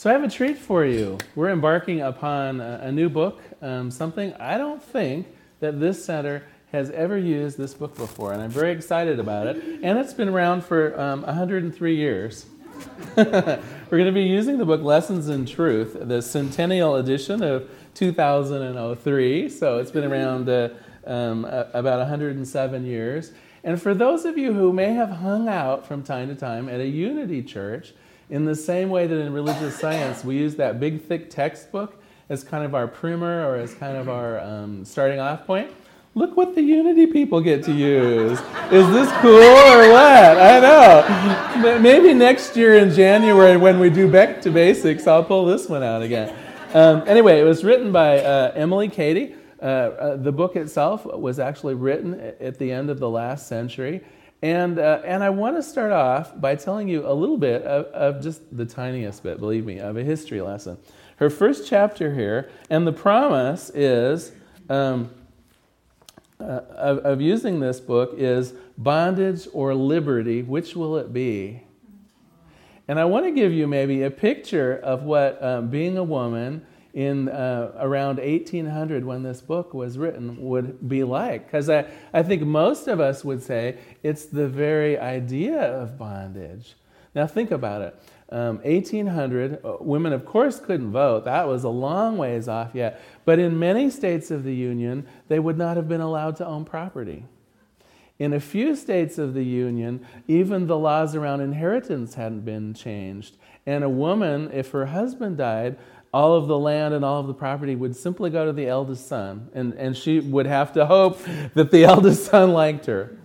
So I have a treat for you. We're embarking upon a, a new book, um, something I don't think that this center has ever used this book before, and I'm very excited about it. And it's been around for um, 103 years. We're going to be using the book Lessons in Truth, the centennial edition of 2003. So it's been around uh, um, about 107 years. And for those of you who may have hung out from time to time at a Unity church, in the same way that in religious science we use that big, thick textbook as kind of our primer or as kind of our um, starting off point, look what the Unity people get to use. Is this cool or what? I know. Maybe next year in January when we do Back to Basics, I'll pull this one out again. Um, anyway, it was written by uh, Emilie Cady. Uh, uh, the book itself was actually written at the end of the last century. And, uh, and I want to start off by telling you a little bit of, of just the tiniest bit, believe me, of a history lesson. Her first chapter here, and the promise is um, uh, of, of using this book is bondage or liberty, which will it be? And I want to give you maybe a picture of what um, being a woman in uh, around 1800 when this book was written would be like. Because I, I think most of us would say it's the very idea of bondage. Now, think about it. Um, 1800, uh, women, of course, couldn't vote. That was a long ways off yet. But in many states of the Union, they would not have been allowed to own property. In a few states of the Union, even the laws around inheritance hadn't been changed. And a woman, if her husband died, all of the land and all of the property would simply go to the eldest son, and, and she would have to hope that the eldest son liked her.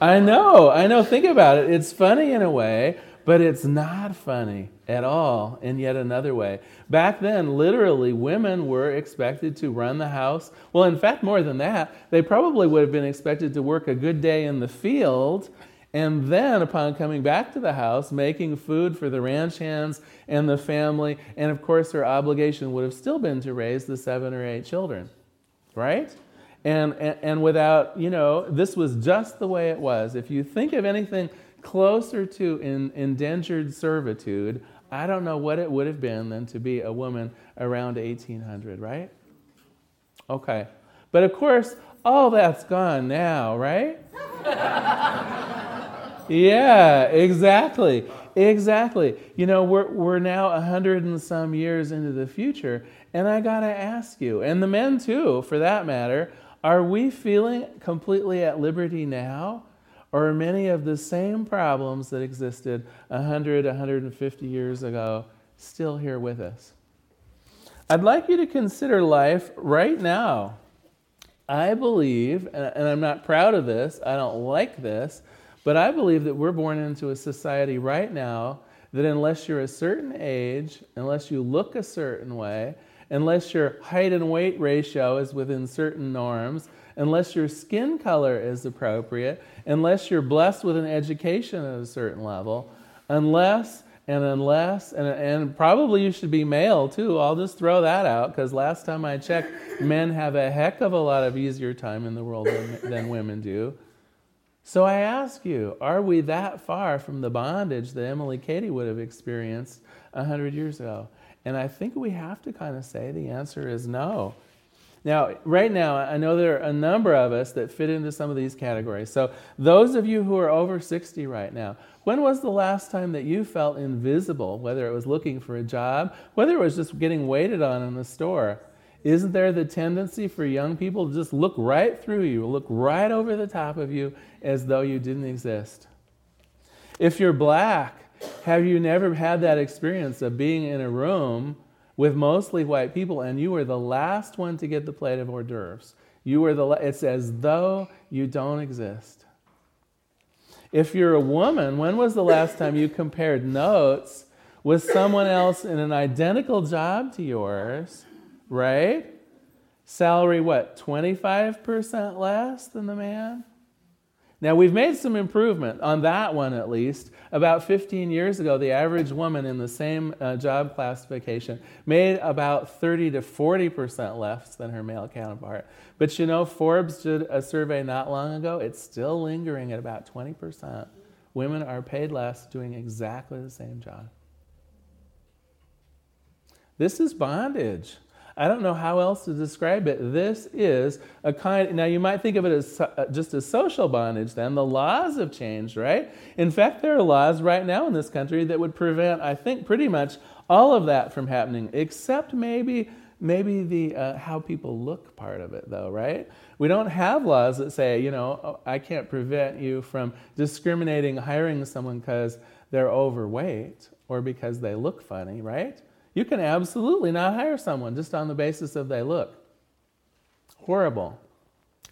I know, I know. Think about it. It's funny in a way, but it's not funny at all in yet another way. Back then, literally, women were expected to run the house. Well, in fact, more than that, they probably would have been expected to work a good day in the field and then, upon coming back to the house, making food for the ranch hands and the family, and of course, her obligation would have still been to raise the seven or eight children, right? And, and, and without, you know, this was just the way it was. If you think of anything closer to in, indentured servitude, I don't know what it would have been than to be a woman around 1800, right? Okay. But of course, all that's gone now, right? yeah, exactly. Exactly. You know, we're, we're now a hundred and some years into the future, and I got to ask you, and the men too, for that matter, are we feeling completely at liberty now? Or are many of the same problems that existed 100, 150 years ago still here with us? I'd like you to consider life right now. I believe, and I'm not proud of this, I don't like this, but I believe that we're born into a society right now that unless you're a certain age, unless you look a certain way, unless your height and weight ratio is within certain norms, unless your skin color is appropriate, unless you're blessed with an education at a certain level, unless and unless, and, and probably you should be male too. I'll just throw that out because last time I checked, men have a heck of a lot of easier time in the world than, than women do. So I ask you, are we that far from the bondage that Emilie Cady would have experienced 100 years ago? And I think we have to kind of say the answer is no. Now, right now, I know there are a number of us that fit into some of these categories. So, those of you who are over 60 right now, when was the last time that you felt invisible, whether it was looking for a job, whether it was just getting waited on in the store? Isn't there the tendency for young people to just look right through you, look right over the top of you as though you didn't exist? If you're black, have you never had that experience of being in a room with mostly white people and you were the last one to get the plate of hors d'oeuvres? You were the it's as though you don't exist. If you're a woman, when was the last time you compared notes with someone else in an identical job to yours right? Salary, what, 25% less than the man? Now, we've made some improvement on that one at least. About 15 years ago, the average woman in the same uh, job classification made about 30 to 40% less than her male counterpart. But you know, Forbes did a survey not long ago. It's still lingering at about 20%. women are paid less doing exactly the same job. This is bondage. I don't know how else to describe it. This is a kind, now you might think of it as uh, just as social bondage then. The laws have changed, right? In fact, there are laws right now in this country that would prevent, I think, pretty much all of that from happening, except maybe maybe the uh, how people look part of it though right we don't have laws that say you know oh, i can't prevent you from discriminating hiring someone because they're overweight or because they look funny right you can absolutely not hire someone just on the basis of they look. Horrible.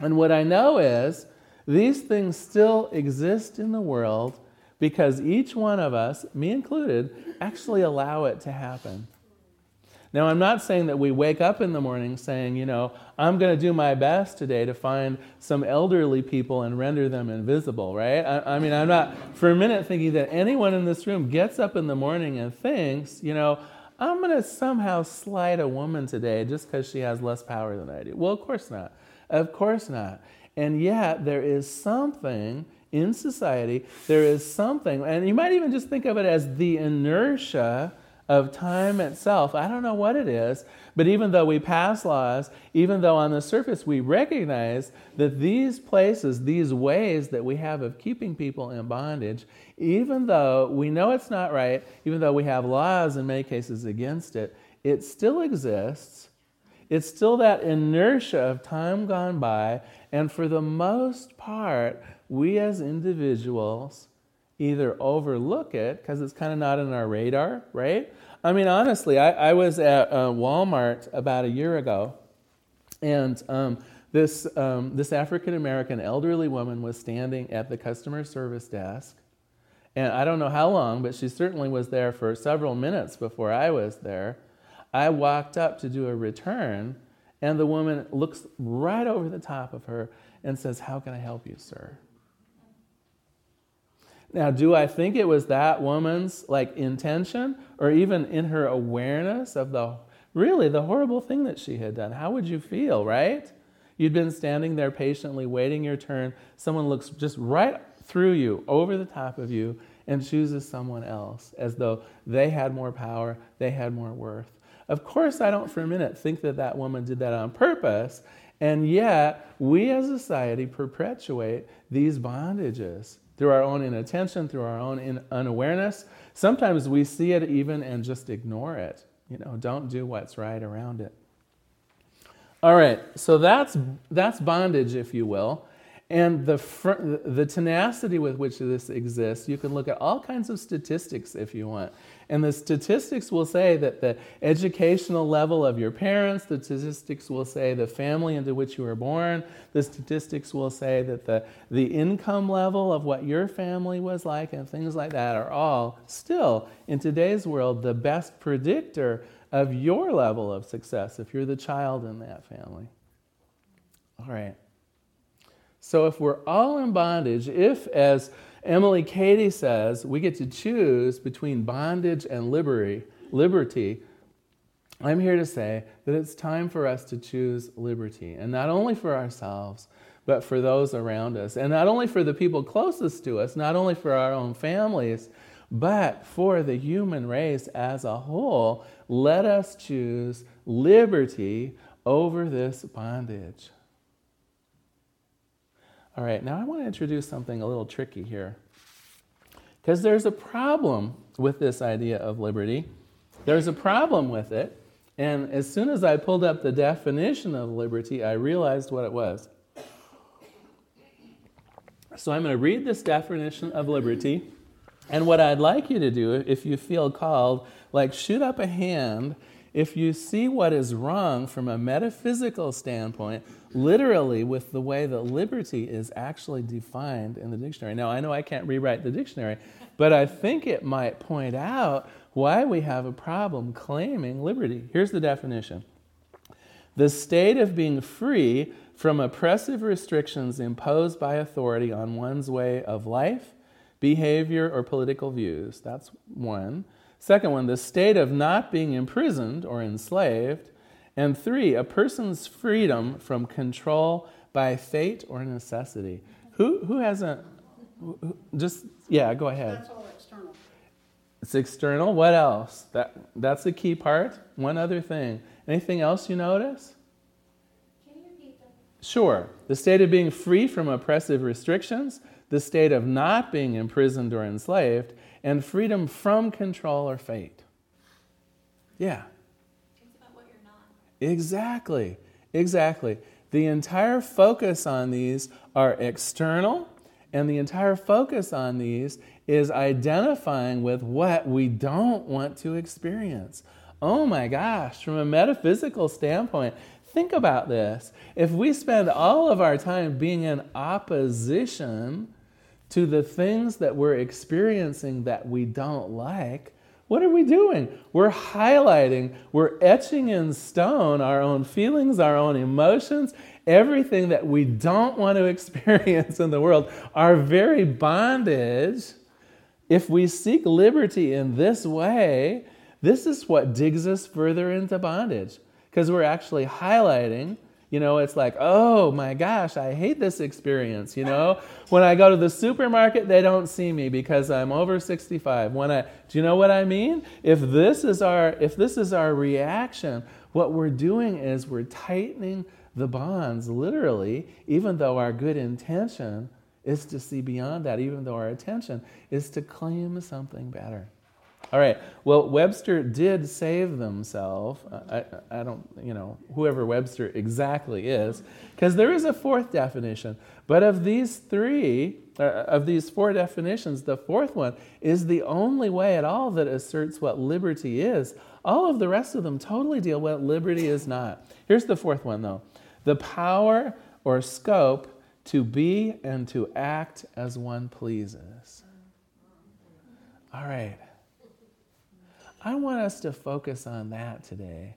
And what I know is these things still exist in the world because each one of us, me included, actually allow it to happen. Now, I'm not saying that we wake up in the morning saying, you know, I'm going to do my best today to find some elderly people and render them invisible, right? I, I, mean, I'm not for a minute thinking that anyone in this room gets up in the morning and thinks, you know, I'm going to somehow slight a woman today just because she has less power than I do. Well, of course not. Of course not. And yet, there is something in society, there is something, and you might even just think of it as the inertia of time itself. I don't know what it is, but even though we pass laws, even though on the surface we recognize that these places, these ways that we have of keeping people in bondage, even though we know it's not right, even though we have laws in many cases against it, it still exists. It's still that inertia of time gone by, and for the most part, we as individuals either overlook it because it's kind of not in our radar, right? I mean, honestly, I, I was at uh, Walmart about a year ago, and um, this, um, this African American elderly woman was standing at the customer service desk. And I don't know how long, but she certainly was there for several minutes before I was there. I walked up to do a return, and the woman looks right over the top of her and says, How can I help you, sir? Now, do I think it was that woman's like intention or even in her awareness of the really the horrible thing that she had done? How would you feel, right? You'd been standing there patiently waiting your turn. Someone looks just right through you, over the top of you, and chooses someone else as though they had more power, they had more worth. Of course, I don't for a minute think that that woman did that on purpose, and yet we as a society perpetuate these bondages through our own inattention, through our own in unawareness. Sometimes we see it even and just ignore it. You know, don't do what's right around it. All right, so that's that's bondage, if you will. And the, fr- the tenacity with which this exists, you can look at all kinds of statistics if you want. And the statistics will say that the educational level of your parents, the statistics will say the family into which you were born, the statistics will say that the, the income level of what your family was like, and things like that are all still, in today's world, the best predictor of your level of success if you're the child in that family. All right. So if we're all in bondage, if, as Emilie Cady says, we get to choose between bondage and liberty, liberty, I'm here to say that it's time for us to choose liberty, and not only for ourselves, but for those around us, and not only for the people closest to us, not only for our own families, but for the human race as a whole. Let us choose liberty over this bondage. All right, now I want to introduce something a little tricky here. Because there's a problem with this idea of liberty. There's a problem with it. And as soon as I pulled up the definition of liberty, I realized what it was. So I'm going to read this definition of liberty. And what I'd like you to do, if you feel called, like shoot up a hand if you see what is wrong from a metaphysical standpoint, literally with the way that liberty is actually defined in the dictionary. Now, I know I can't rewrite the dictionary, but I think it might point out why we have a problem claiming liberty. Here's the definition the state of being free from oppressive restrictions imposed by authority on one's way of life, behavior, or political views. That's one. Second one, the state of not being imprisoned or enslaved. And three, a person's freedom from control by fate or necessity. Who, who hasn't Just, yeah, go ahead. That's all external. It's external. What else? That, that's the key part. One other thing. Anything else you notice? Can you repeat them? Sure. The state of being free from oppressive restrictions, the state of not being imprisoned or enslaved, and freedom from control or fate. Yeah. It's about what you're not. Exactly. Exactly. The entire focus on these are external, and the entire focus on these is identifying with what we don't want to experience. Oh my gosh, from a metaphysical standpoint, think about this. If we spend all of our time being in opposition to the things that we're experiencing that we don't like, what are we doing? We're highlighting, we're etching in stone our own feelings, our own emotions, everything that we don't want to experience in the world. Our very bondage, if we seek liberty in this way, this is what digs us further into bondage because we're actually highlighting you know, it's like, oh my gosh, I hate this experience. You know, when I go to the supermarket, they don't see me because I'm over 65. When I, do you know what I mean? If this is our, if this is our reaction, what we're doing is we're tightening the bonds, literally, even though our good intention is to see beyond that, even though our attention is to claim something better. All right. Well, Webster did save themselves. I, I don't, you know, whoever Webster exactly is, because there is a fourth definition. But of these three, of these four definitions, the fourth one is the only way at all that asserts what liberty is. All of the rest of them totally deal with what liberty is not. Here's the fourth one, though the power or scope to be and to act as one pleases. All right. I want us to focus on that today.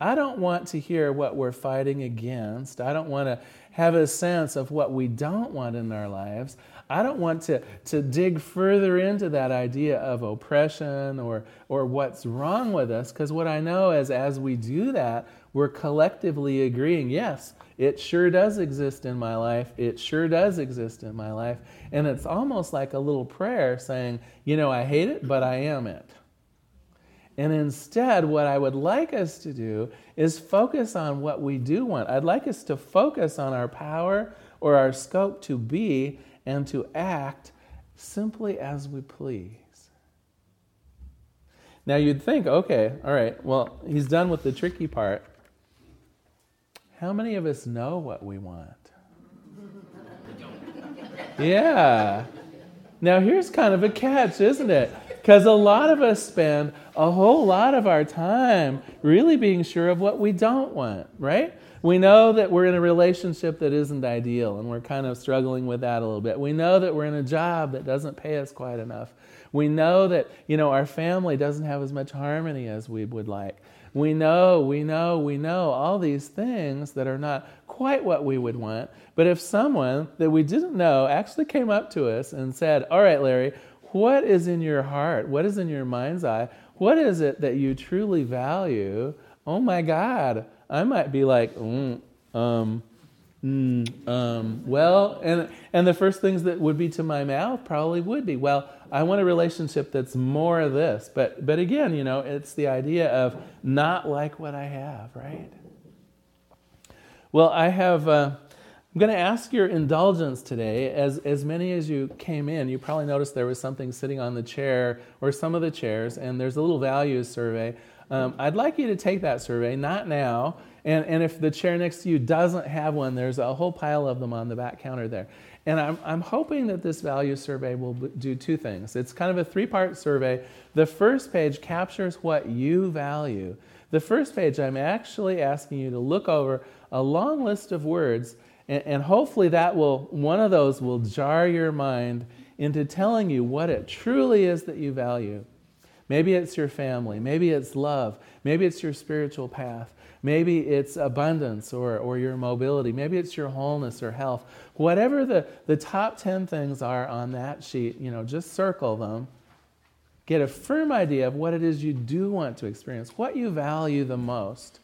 I don't want to hear what we're fighting against. I don't want to have a sense of what we don't want in our lives. I don't want to, to dig further into that idea of oppression or, or what's wrong with us, because what I know is as we do that, we're collectively agreeing yes, it sure does exist in my life. It sure does exist in my life. And it's almost like a little prayer saying, you know, I hate it, but I am it. And instead, what I would like us to do is focus on what we do want. I'd like us to focus on our power or our scope to be and to act simply as we please. Now, you'd think, okay, all right, well, he's done with the tricky part. How many of us know what we want? Yeah. Now, here's kind of a catch, isn't it? Because a lot of us spend a whole lot of our time really being sure of what we don't want, right? We know that we're in a relationship that isn't ideal and we're kind of struggling with that a little bit. We know that we're in a job that doesn't pay us quite enough. We know that, you know, our family doesn't have as much harmony as we would like. We know, we know, we know all these things that are not quite what we would want. But if someone that we didn't know actually came up to us and said, All right, Larry, what is in your heart? What is in your mind's eye? What is it that you truly value? Oh my God, I might be like, mm, um, mm, um, well, and and the first things that would be to my mouth probably would be, well, I want a relationship that's more of this. But but again, you know, it's the idea of not like what I have, right? Well, I have. Uh, I'm going to ask your indulgence today. As, as many as you came in, you probably noticed there was something sitting on the chair or some of the chairs, and there's a little values survey. Um, I'd like you to take that survey, not now. And, and if the chair next to you doesn't have one, there's a whole pile of them on the back counter there. And I'm, I'm hoping that this value survey will do two things. It's kind of a three part survey. The first page captures what you value. The first page, I'm actually asking you to look over a long list of words and, and hopefully, that will, one of those will jar your mind into telling you what it truly is that you value. Maybe it's your family. Maybe it's love. Maybe it's your spiritual path. Maybe it's abundance or, or your mobility. Maybe it's your wholeness or health. Whatever the, the top 10 things are on that sheet, you know, just circle them. Get a firm idea of what it is you do want to experience, what you value the most.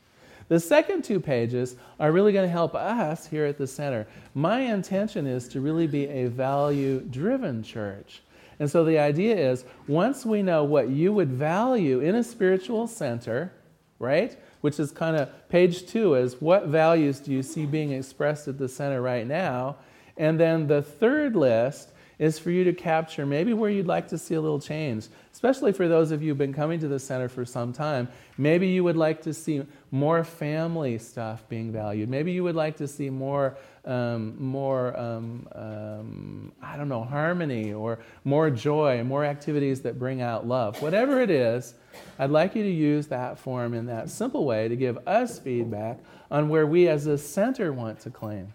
The second two pages are really going to help us here at the center. My intention is to really be a value driven church. And so the idea is once we know what you would value in a spiritual center, right? Which is kind of page two is what values do you see being expressed at the center right now? And then the third list is for you to capture maybe where you'd like to see a little change, especially for those of you who've been coming to the center for some time. Maybe you would like to see more family stuff being valued. Maybe you would like to see more, um, more um, um, I don't know, harmony or more joy, more activities that bring out love. Whatever it is, I'd like you to use that form in that simple way to give us feedback on where we as a center want to claim.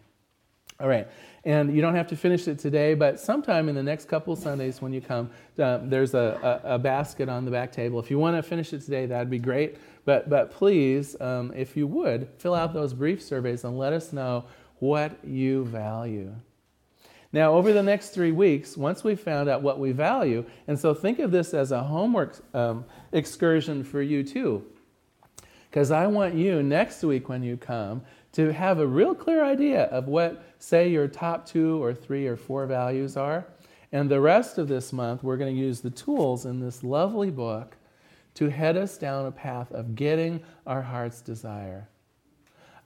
All right. And you don't have to finish it today, but sometime in the next couple Sundays when you come, uh, there's a, a, a, basket on the back table. If you want to finish it today, that'd be great. But, but please, um, if you would, fill out those brief surveys and let us know what you value. Now, over the next three weeks, once we've found out what we value, and so think of this as a homework um, excursion for you too. Because I want you next week when you come to have a real clear idea of what, say, your top two or three or four values are. And the rest of this month, we're going to use the tools in this lovely book to head us down a path of getting our heart's desire,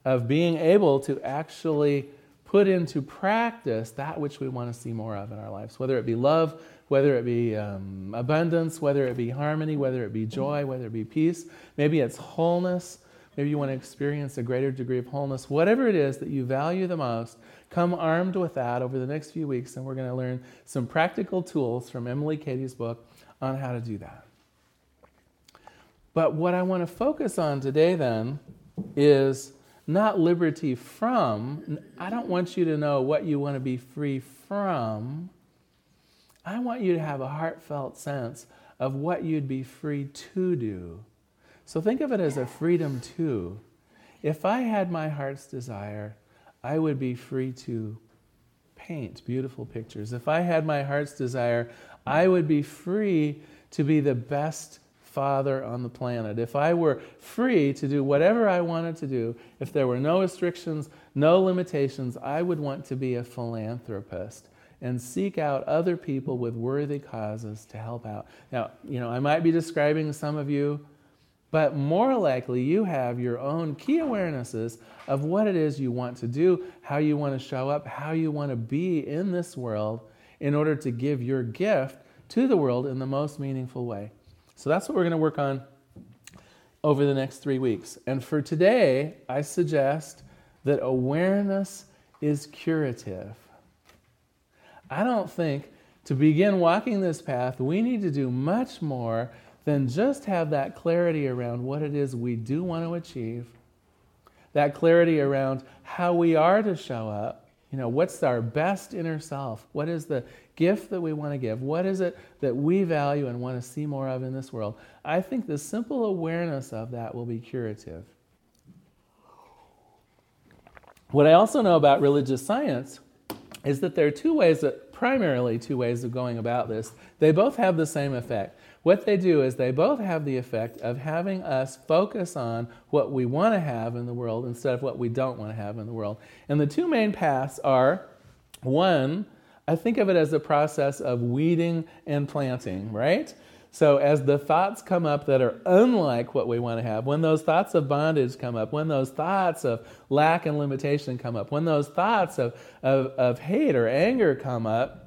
of being able to actually put into practice that which we want to see more of in our lives, whether it be love, whether it be um, abundance, whether it be harmony, whether it be joy, whether it be peace. Maybe it's wholeness. Maybe you want to experience a greater degree of wholeness. Whatever it is that you value the most, come armed with that over the next few weeks, and we're going to learn some practical tools from Emilie Cady's book on how to do that. But what I want to focus on today then is not liberty from. I don't want you to know what you want to be free from. I want you to have a heartfelt sense of what you'd be free to do. So think of it as a freedom too. If I had my heart's desire, I would be free to paint beautiful pictures. If I had my heart's desire, I would be free to be the best father on the planet. If I were free to do whatever I wanted to do, if there were no restrictions, no limitations, I would want to be a philanthropist and seek out other people with worthy causes to help out. Now, you know, I might be describing some of you but more likely, you have your own key awarenesses of what it is you want to do, how you want to show up, how you want to be in this world in order to give your gift to the world in the most meaningful way. So that's what we're going to work on over the next three weeks. And for today, I suggest that awareness is curative. I don't think to begin walking this path, we need to do much more then just have that clarity around what it is we do want to achieve, that clarity around how we are to show up. You know, what's our best inner self? What is the gift that we want to give? What is it that we value and want to see more of in this world? I think the simple awareness of that will be curative. What I also know about religious science is that there are two ways that, primarily two ways of going about this. They both have the same effect. What they do is they both have the effect of having us focus on what we want to have in the world instead of what we don't want to have in the world. And the two main paths are one, I think of it as a process of weeding and planting, right? So, as the thoughts come up that are unlike what we want to have, when those thoughts of bondage come up, when those thoughts of lack and limitation come up, when those thoughts of, of, of hate or anger come up,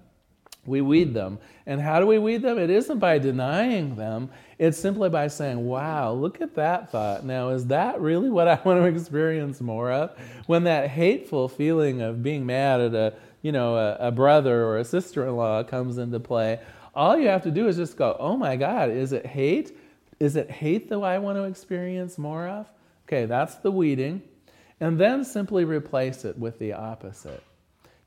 we weed them. And how do we weed them? It isn't by denying them, it's simply by saying, wow, look at that thought. Now, is that really what I want to experience more of? When that hateful feeling of being mad at a, you know, a, a brother or a sister-in-law comes into play, all you have to do is just go, oh my God, is it hate? Is it hate that I want to experience more of? Okay, that's the weeding. And then simply replace it with the opposite.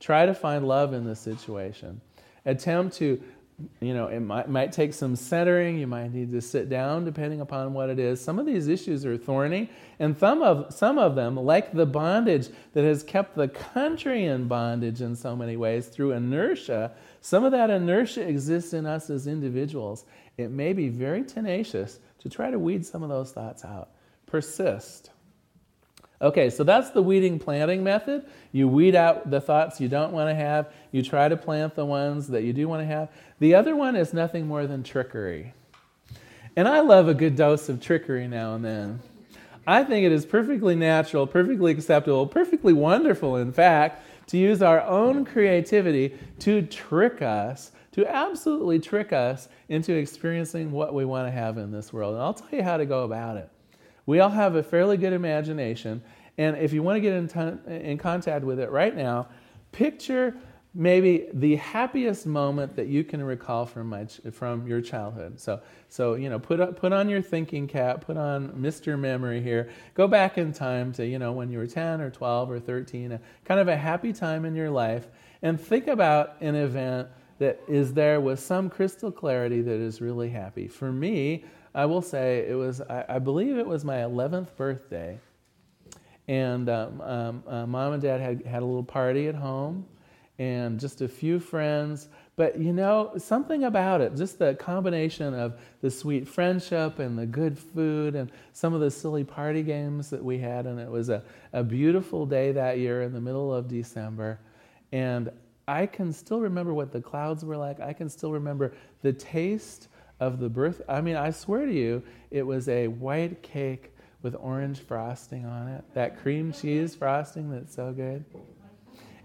Try to find love in the situation attempt to you know, it might, might take some centering. You might need to sit down depending upon what it is. Some of these issues are thorny, and some of, some of them, like the bondage that has kept the country in bondage in so many ways through inertia, some of that inertia exists in us as individuals. It may be very tenacious to try to weed some of those thoughts out. Persist. Okay, so that's the weeding planting method. You weed out the thoughts you don't want to have, you try to plant the ones that you do want to have. The other one is nothing more than trickery. And I love a good dose of trickery now and then. I think it is perfectly natural, perfectly acceptable, perfectly wonderful, in fact, to use our own creativity to trick us, to absolutely trick us into experiencing what we want to have in this world. And I'll tell you how to go about it. We all have a fairly good imagination, and if you want to get in, t- in contact with it right now, picture maybe the happiest moment that you can recall from my from your childhood. So so you know put put on your thinking cap, put on Mr. Memory here. Go back in time to you know when you were 10 or 12 or 13, a, kind of a happy time in your life and think about an event that is there with some crystal clarity that is really happy. For me, I will say it was, I, I believe it was my 11th birthday. And um, um, uh, mom and dad had, had a little party at home and just a few friends. But you know, something about it, just the combination of the sweet friendship and the good food and some of the silly party games that we had. And it was a, a beautiful day that year in the middle of December. And I can still remember what the clouds were like. I can still remember the taste of the birth. I mean, I swear to you, it was a white cake with orange frosting on it. That cream cheese frosting that's so good.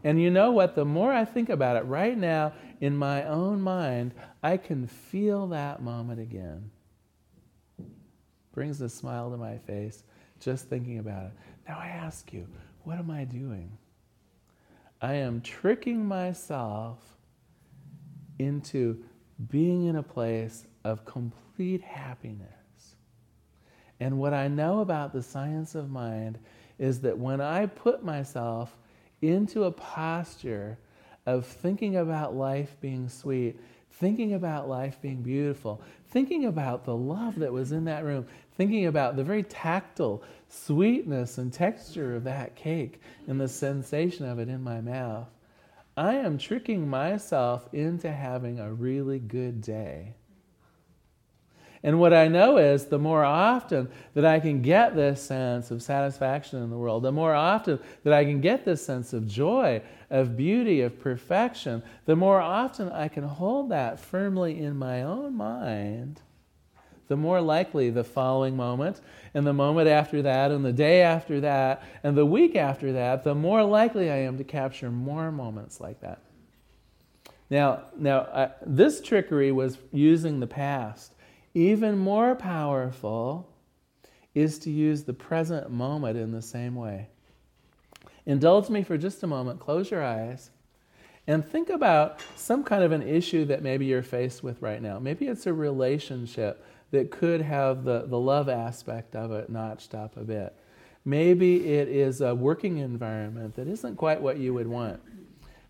And you know what? The more I think about it right now in my own mind, I can feel that moment again. Brings a smile to my face just thinking about it. Now I ask you, what am I doing? I am tricking myself into being in a place of complete happiness. And what I know about the science of mind is that when I put myself into a posture of thinking about life being sweet, thinking about life being beautiful, thinking about the love that was in that room, thinking about the very tactile sweetness and texture of that cake and the sensation of it in my mouth, I am tricking myself into having a really good day. And what I know is the more often that I can get this sense of satisfaction in the world, the more often that I can get this sense of joy, of beauty, of perfection, the more often I can hold that firmly in my own mind, the more likely the following moment, and the moment after that, and the day after that, and the week after that, the more likely I am to capture more moments like that. Now, now I, this trickery was using the past. Even more powerful is to use the present moment in the same way. Indulge me for just a moment, close your eyes, and think about some kind of an issue that maybe you're faced with right now. Maybe it's a relationship that could have the, the love aspect of it notched up a bit. Maybe it is a working environment that isn't quite what you would want.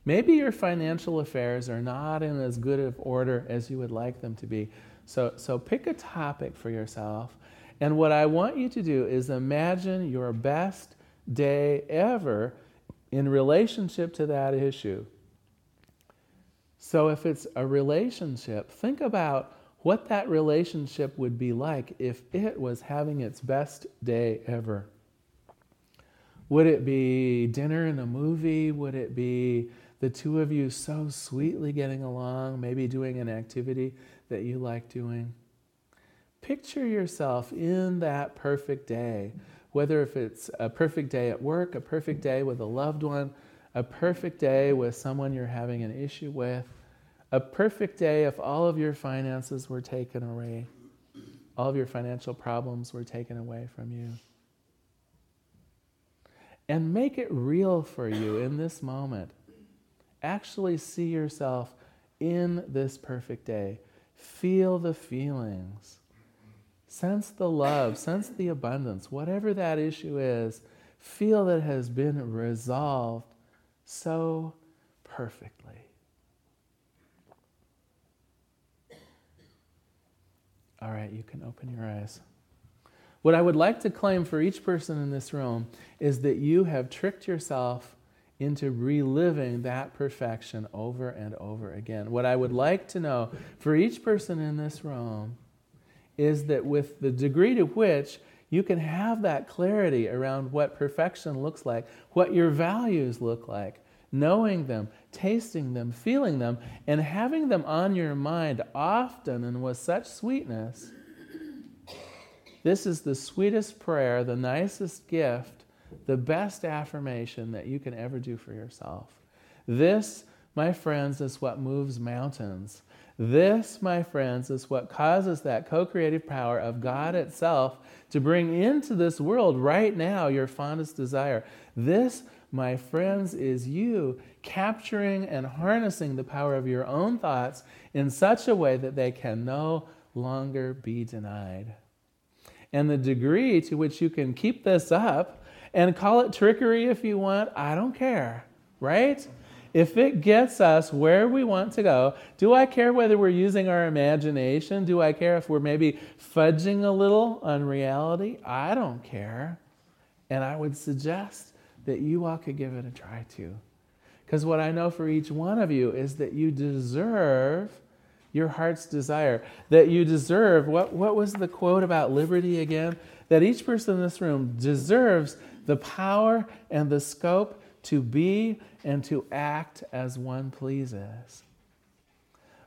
Maybe your financial affairs are not in as good of order as you would like them to be. So, so pick a topic for yourself. And what I want you to do is imagine your best day ever in relationship to that issue. So if it's a relationship, think about what that relationship would be like if it was having its best day ever. Would it be dinner and a movie? Would it be the two of you so sweetly getting along, maybe doing an activity that you like doing. Picture yourself in that perfect day, whether if it's a perfect day at work, a perfect day with a loved one, a perfect day with someone you're having an issue with, a perfect day if all of your finances were taken away, all of your financial problems were taken away from you. And make it real for you in this moment. Actually see yourself in this perfect day. Feel the feelings. Sense the love, sense the abundance, whatever that issue is, feel that it has been resolved so perfectly. All right, you can open your eyes. What I would like to claim for each person in this room is that you have tricked yourself into reliving that perfection over and over again. What I would like to know for each person in this room is that with the degree to which you can have that clarity around what perfection looks like, what your values look like, knowing them, tasting them, feeling them, and having them on your mind often and with such sweetness. This is the sweetest prayer, the nicest gift, the best affirmation that you can ever do for yourself. This, my friends, is what moves mountains. This, my friends, is what causes that co creative power of God itself to bring into this world right now your fondest desire. This, my friends, is you capturing and harnessing the power of your own thoughts in such a way that they can no longer be denied. And the degree to which you can keep this up and call it trickery if you want, I don't care, right? if it gets us where we want to go, do I care whether we're using our imagination? Do I care if we're maybe fudging a little on reality? I don't care. And I would suggest that you all could give it a try too. Because what I know for each one of you is that you deserve your heart's desire. That you deserve, what, what was the quote about liberty again? That each person in this room deserves the power and the scope to be and to act as one pleases.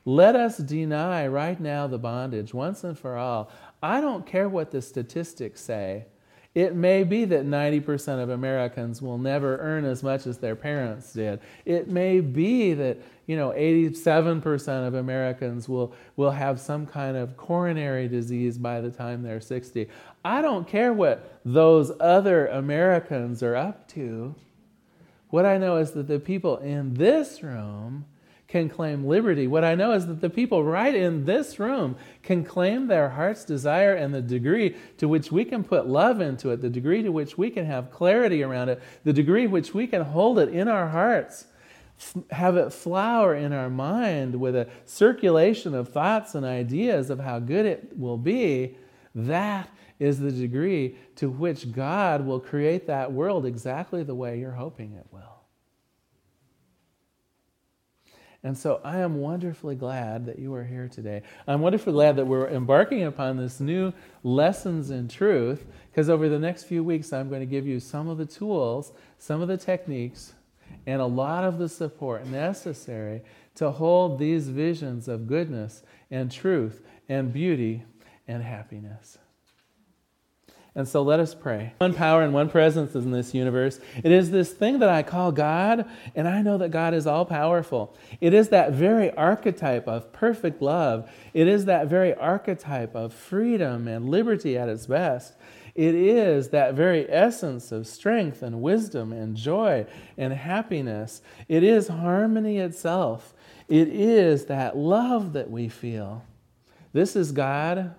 Let us deny right now the bondage once and for all. I don't care what the statistics say. It may be that 90% of Americans will never earn as much as their parents did. It may be that, you know, 87% of Americans will, will have some kind of coronary disease by the time they're 60. I don't care what those other Americans are up to. What I know is that the people in this room can claim liberty. What I know is that the people right in this room can claim their heart's desire and the degree to which we can put love into it, the degree to which we can have clarity around it, the degree which we can hold it in our hearts, have it flower in our mind with a circulation of thoughts and ideas of how good it will be. That is the degree to which God will create that world exactly the way you're hoping it will. And so I am wonderfully glad that you are here today. I'm wonderfully glad that we're embarking upon this new lessons in truth, because over the next few weeks, I'm going to give you some of the tools, some of the techniques, and a lot of the support necessary to hold these visions of goodness and truth and beauty and happiness. And so let us pray. One power and one presence is in this universe. It is this thing that I call God, and I know that God is all powerful. It is that very archetype of perfect love. It is that very archetype of freedom and liberty at its best. It is that very essence of strength and wisdom and joy and happiness. It is harmony itself. It is that love that we feel. This is God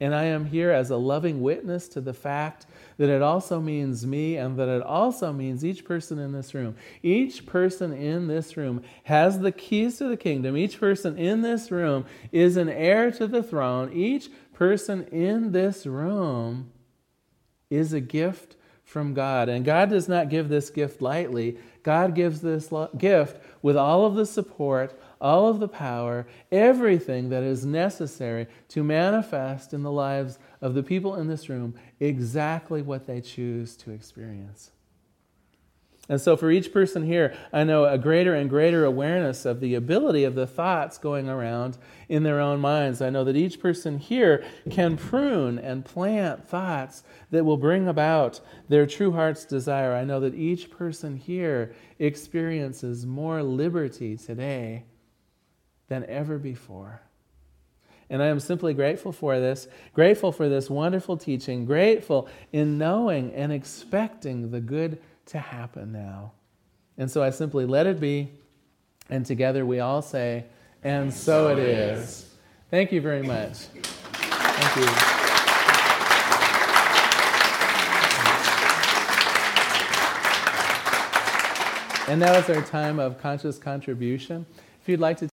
and I am here as a loving witness to the fact that it also means me and that it also means each person in this room. Each person in this room has the keys to the kingdom. Each person in this room is an heir to the throne. Each person in this room is a gift from God. And God does not give this gift lightly. God gives this gift with all of the support all of the power, everything that is necessary to manifest in the lives of the people in this room exactly what they choose to experience. And so, for each person here, I know a greater and greater awareness of the ability of the thoughts going around in their own minds. I know that each person here can prune and plant thoughts that will bring about their true heart's desire. I know that each person here experiences more liberty today than ever before. And I am simply grateful for this, grateful for this wonderful teaching, grateful in knowing and expecting the good to happen now. And so I simply let it be, and together we all say, and so it is. Thank you very much. Thank you. And now is our time of conscious contribution. If you'd like to